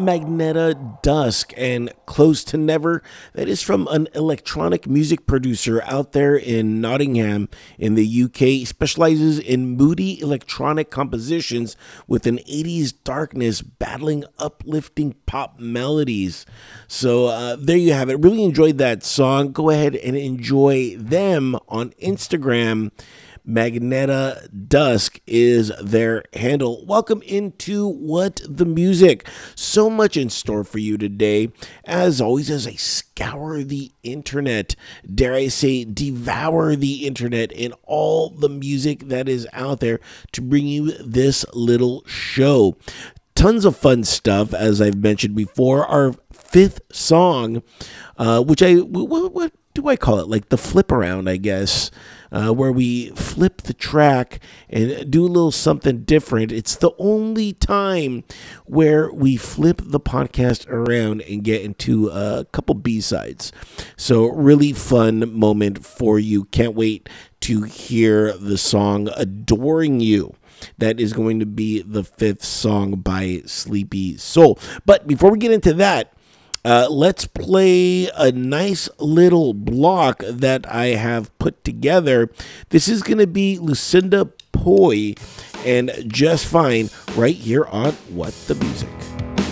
Magenta Dusk and Close to Never. That is from an electronic music producer out there in Nottingham in the UK. Specializes in moody electronic compositions with an 80s darkness battling uplifting pop melodies. So uh, there you have it. Really enjoyed that song. Go ahead and enjoy them on Instagram Magenta Dusk is their handle. Welcome into What the Music. So much in store for you today. As always, as I scour the internet, dare I say, devour the internet and all the music that is out there to bring you this little show. Tons of fun stuff, as I've mentioned before. Our fifth song, uh, which I, what, what do I call it? Like the flip around, I guess uh, where we flip the track and do a little something different. It's the only time where we flip the podcast around and get into a couple B sides. So, really fun moment for you. Can't wait to hear the song Adoring You. That is going to be the fifth song by Sleepy Soul. But before we get into that, uh, let's play a nice little block that I have put together. This is going to be Lucinda Poy and Just Fine right here on What the Music.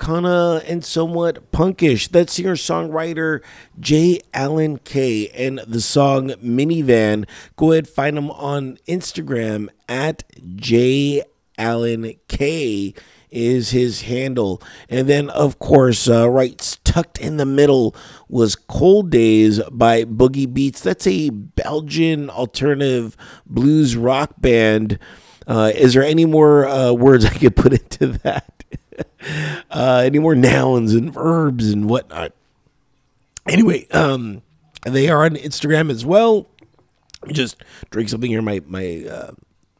Americana and somewhat punkish. That singer songwriter Jay Alan Kay and the song Minivan. Go ahead, find him on Instagram at Jay Alan Kay Is his handle, and then of course, uh, right tucked in the middle was "Cold Days" by Boogie Beasts. That's a Belgian alternative blues rock band. Uh, is there any more uh, words I could put into that? uh, any more nouns and verbs and whatnot? Anyway, um, they are on Instagram as well. Just drink something here. My my uh,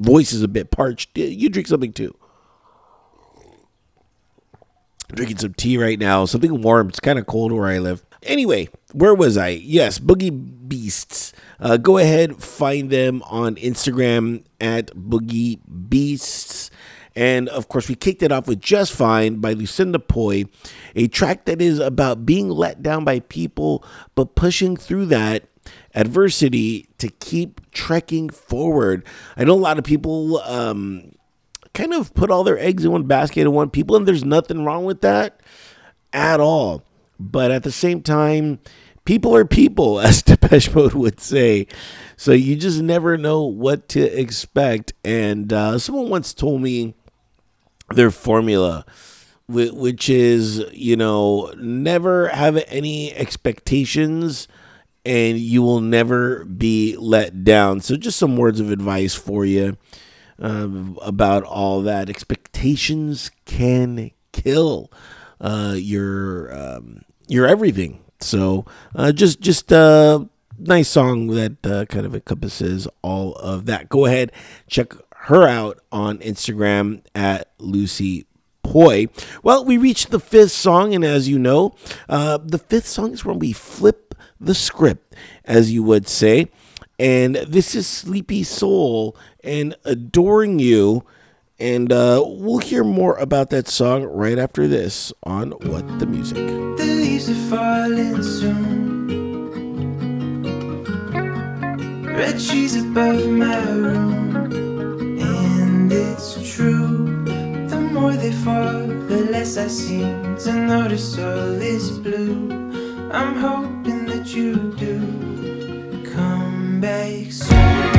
voice is a bit parched. You drink something too. Drinking some tea right now. Something warm. It's kind of cold where I live. Anyway, where was I? Yes, Boogie Beasts. Uh, go ahead, find them on Instagram at Boogie Beasts. And of course, we kicked it off with Just Fine by Lucinda Poy, a track that is about being let down by people, but pushing through that adversity to keep trekking forward. I know a lot of people um, kind of put all their eggs in one basket in one people, and there's nothing wrong with that at all. But at the same time, people are people, as Depeche Mode would say. So you just never know what to expect. And uh, someone once told me their formula, which is, you know, never have any expectations and you will never be let down. So, just some words of advice for you um, about all that. Expectations can kill uh, your um, your everything. So, uh, just just a nice song that uh, kind of encompasses all of that. Go ahead, check her out on Instagram at Lucy Poy. Well, we reached the fifth song, and as you know, uh, the fifth song is when we flip the script, as you would say. And this is Sleepy Soul and Adoring You. And uh, we'll hear more about that song right after this on What the Music. The leaves are falling soon. Red above my room. It's true. The more they fall, the less I seem to notice all is blue. I'm hoping that you do come back soon.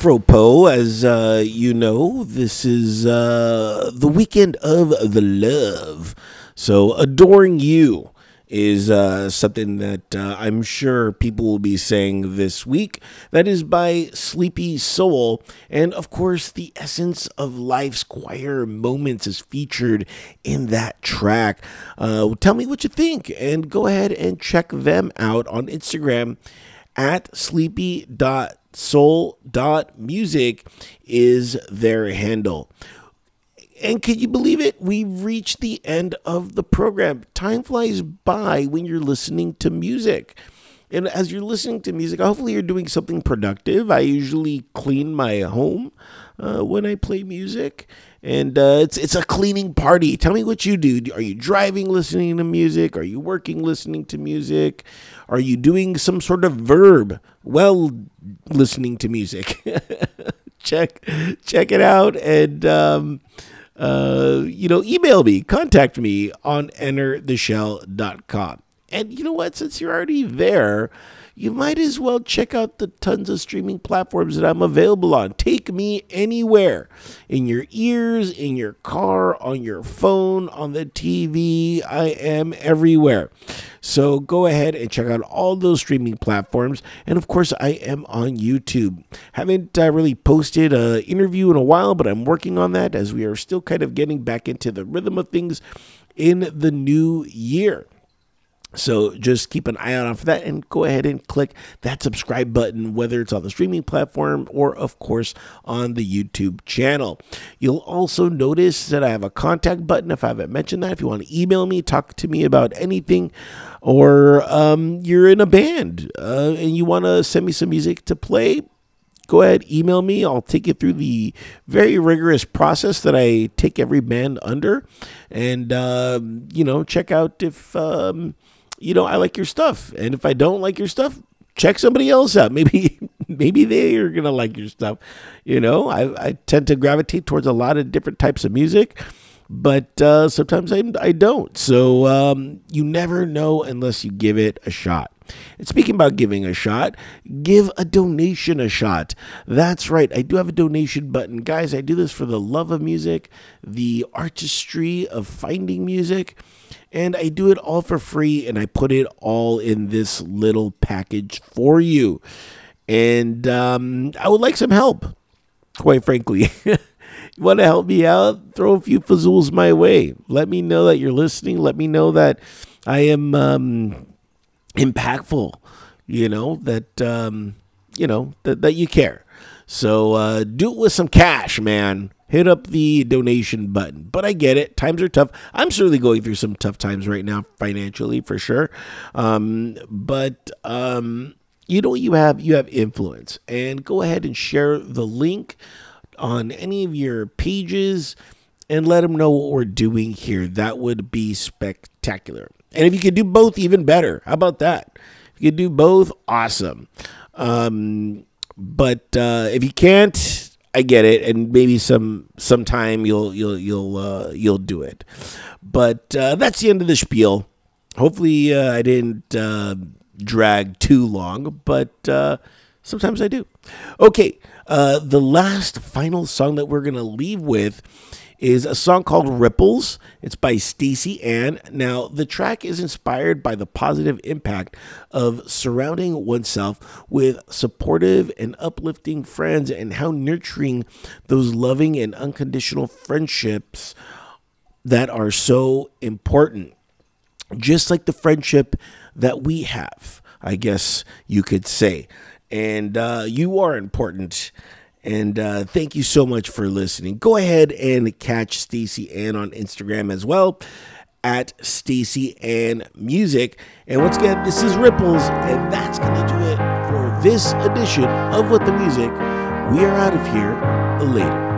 Apropos, as uh, you know, this is uh, the weekend of the love. So, adoring you is uh, something that uh, I'm sure people will be saying this week. That is by Sleepy Soul. And of course, the essence of life's choir moments is featured in that track. Uh, tell me what you think and go ahead and check them out on Instagram at sleepy.soul.music is their handle. And can you believe it? We've reached the end of the program. Time flies by when you're listening to music. And as you're listening to music, hopefully you're doing something productive. I usually clean my home uh, when I play music, and uh, it's it's a cleaning party. Tell me what you do. Are you driving listening to music? Are you working listening to music? Are you doing some sort of verb while listening to music? check check it out and. Um, uh, you know, email me, contact me on entertheshell.com. And you know what? Since you're already there, you might as well check out the tons of streaming platforms that I'm available on. Take me anywhere in your ears, in your car, on your phone, on the TV. I am everywhere. So go ahead and check out all those streaming platforms. And of course, I am on YouTube. Haven't uh, really posted an interview in a while, but I'm working on that as we are still kind of getting back into the rhythm of things in the new year. So just keep an eye out for that and go ahead and click that subscribe button, whether it's on the streaming platform or, of course, on the YouTube channel. You'll also notice that I have a contact button if I haven't mentioned that. If you want to email me, talk to me about anything, or um, you're in a band uh, and you want to send me some music to play, go ahead, email me. I'll take you through the very rigorous process that I take every band under, and uh, you know, check out if um, you know I like your stuff, and if I don't like your stuff, check somebody else out. Maybe maybe they are gonna like your stuff. You know, I, I tend to gravitate towards a lot of different types of music. But uh, sometimes I, I don't. So um, you never know unless you give it a shot. And speaking about giving a shot, give a donation a shot. That's right, I do have a donation button. Guys, I do this for the love of music, the artistry of finding music, and I do it all for free and I put it all in this little package for you. And um, I would like some help, quite frankly. you want to help me out? Throw a few fazools my way. Let me know that you're listening. Let me know that I am um, impactful. You know that um, you know that that you care. So uh, do it with some cash, man. Hit up the donation button. But I get it. Times are tough. I'm certainly going through some tough times right now, financially for sure. Um, but um, you know you have you have influence, and go ahead and share the link on any of your pages and let them know what we're doing here. That would be spectacular. And if you could do both, even better. How about that? If you could do both, awesome. Um, but uh, if you can't, I get it, and maybe some sometime you'll you'll you'll uh, you'll do it. But uh, that's the end of the spiel. Hopefully, uh, I didn't uh, drag too long, but uh, sometimes I do. Okay, uh, the last final song that we're gonna leave with is a song called Ripples. It's by Stacey Ann. Now, the track is inspired by the positive impact of surrounding oneself with supportive and uplifting friends and how nurturing those loving and unconditional friendships that are so important. Just like the friendship that we have, I guess you could say. And uh, you are important. And uh, thank you so much for listening. Go ahead and catch Stacey Ann on Instagram as well at Stacey Ann Music. And once again, this is Ripples, and that's going to do it for this edition of What the Music. We are out of here later.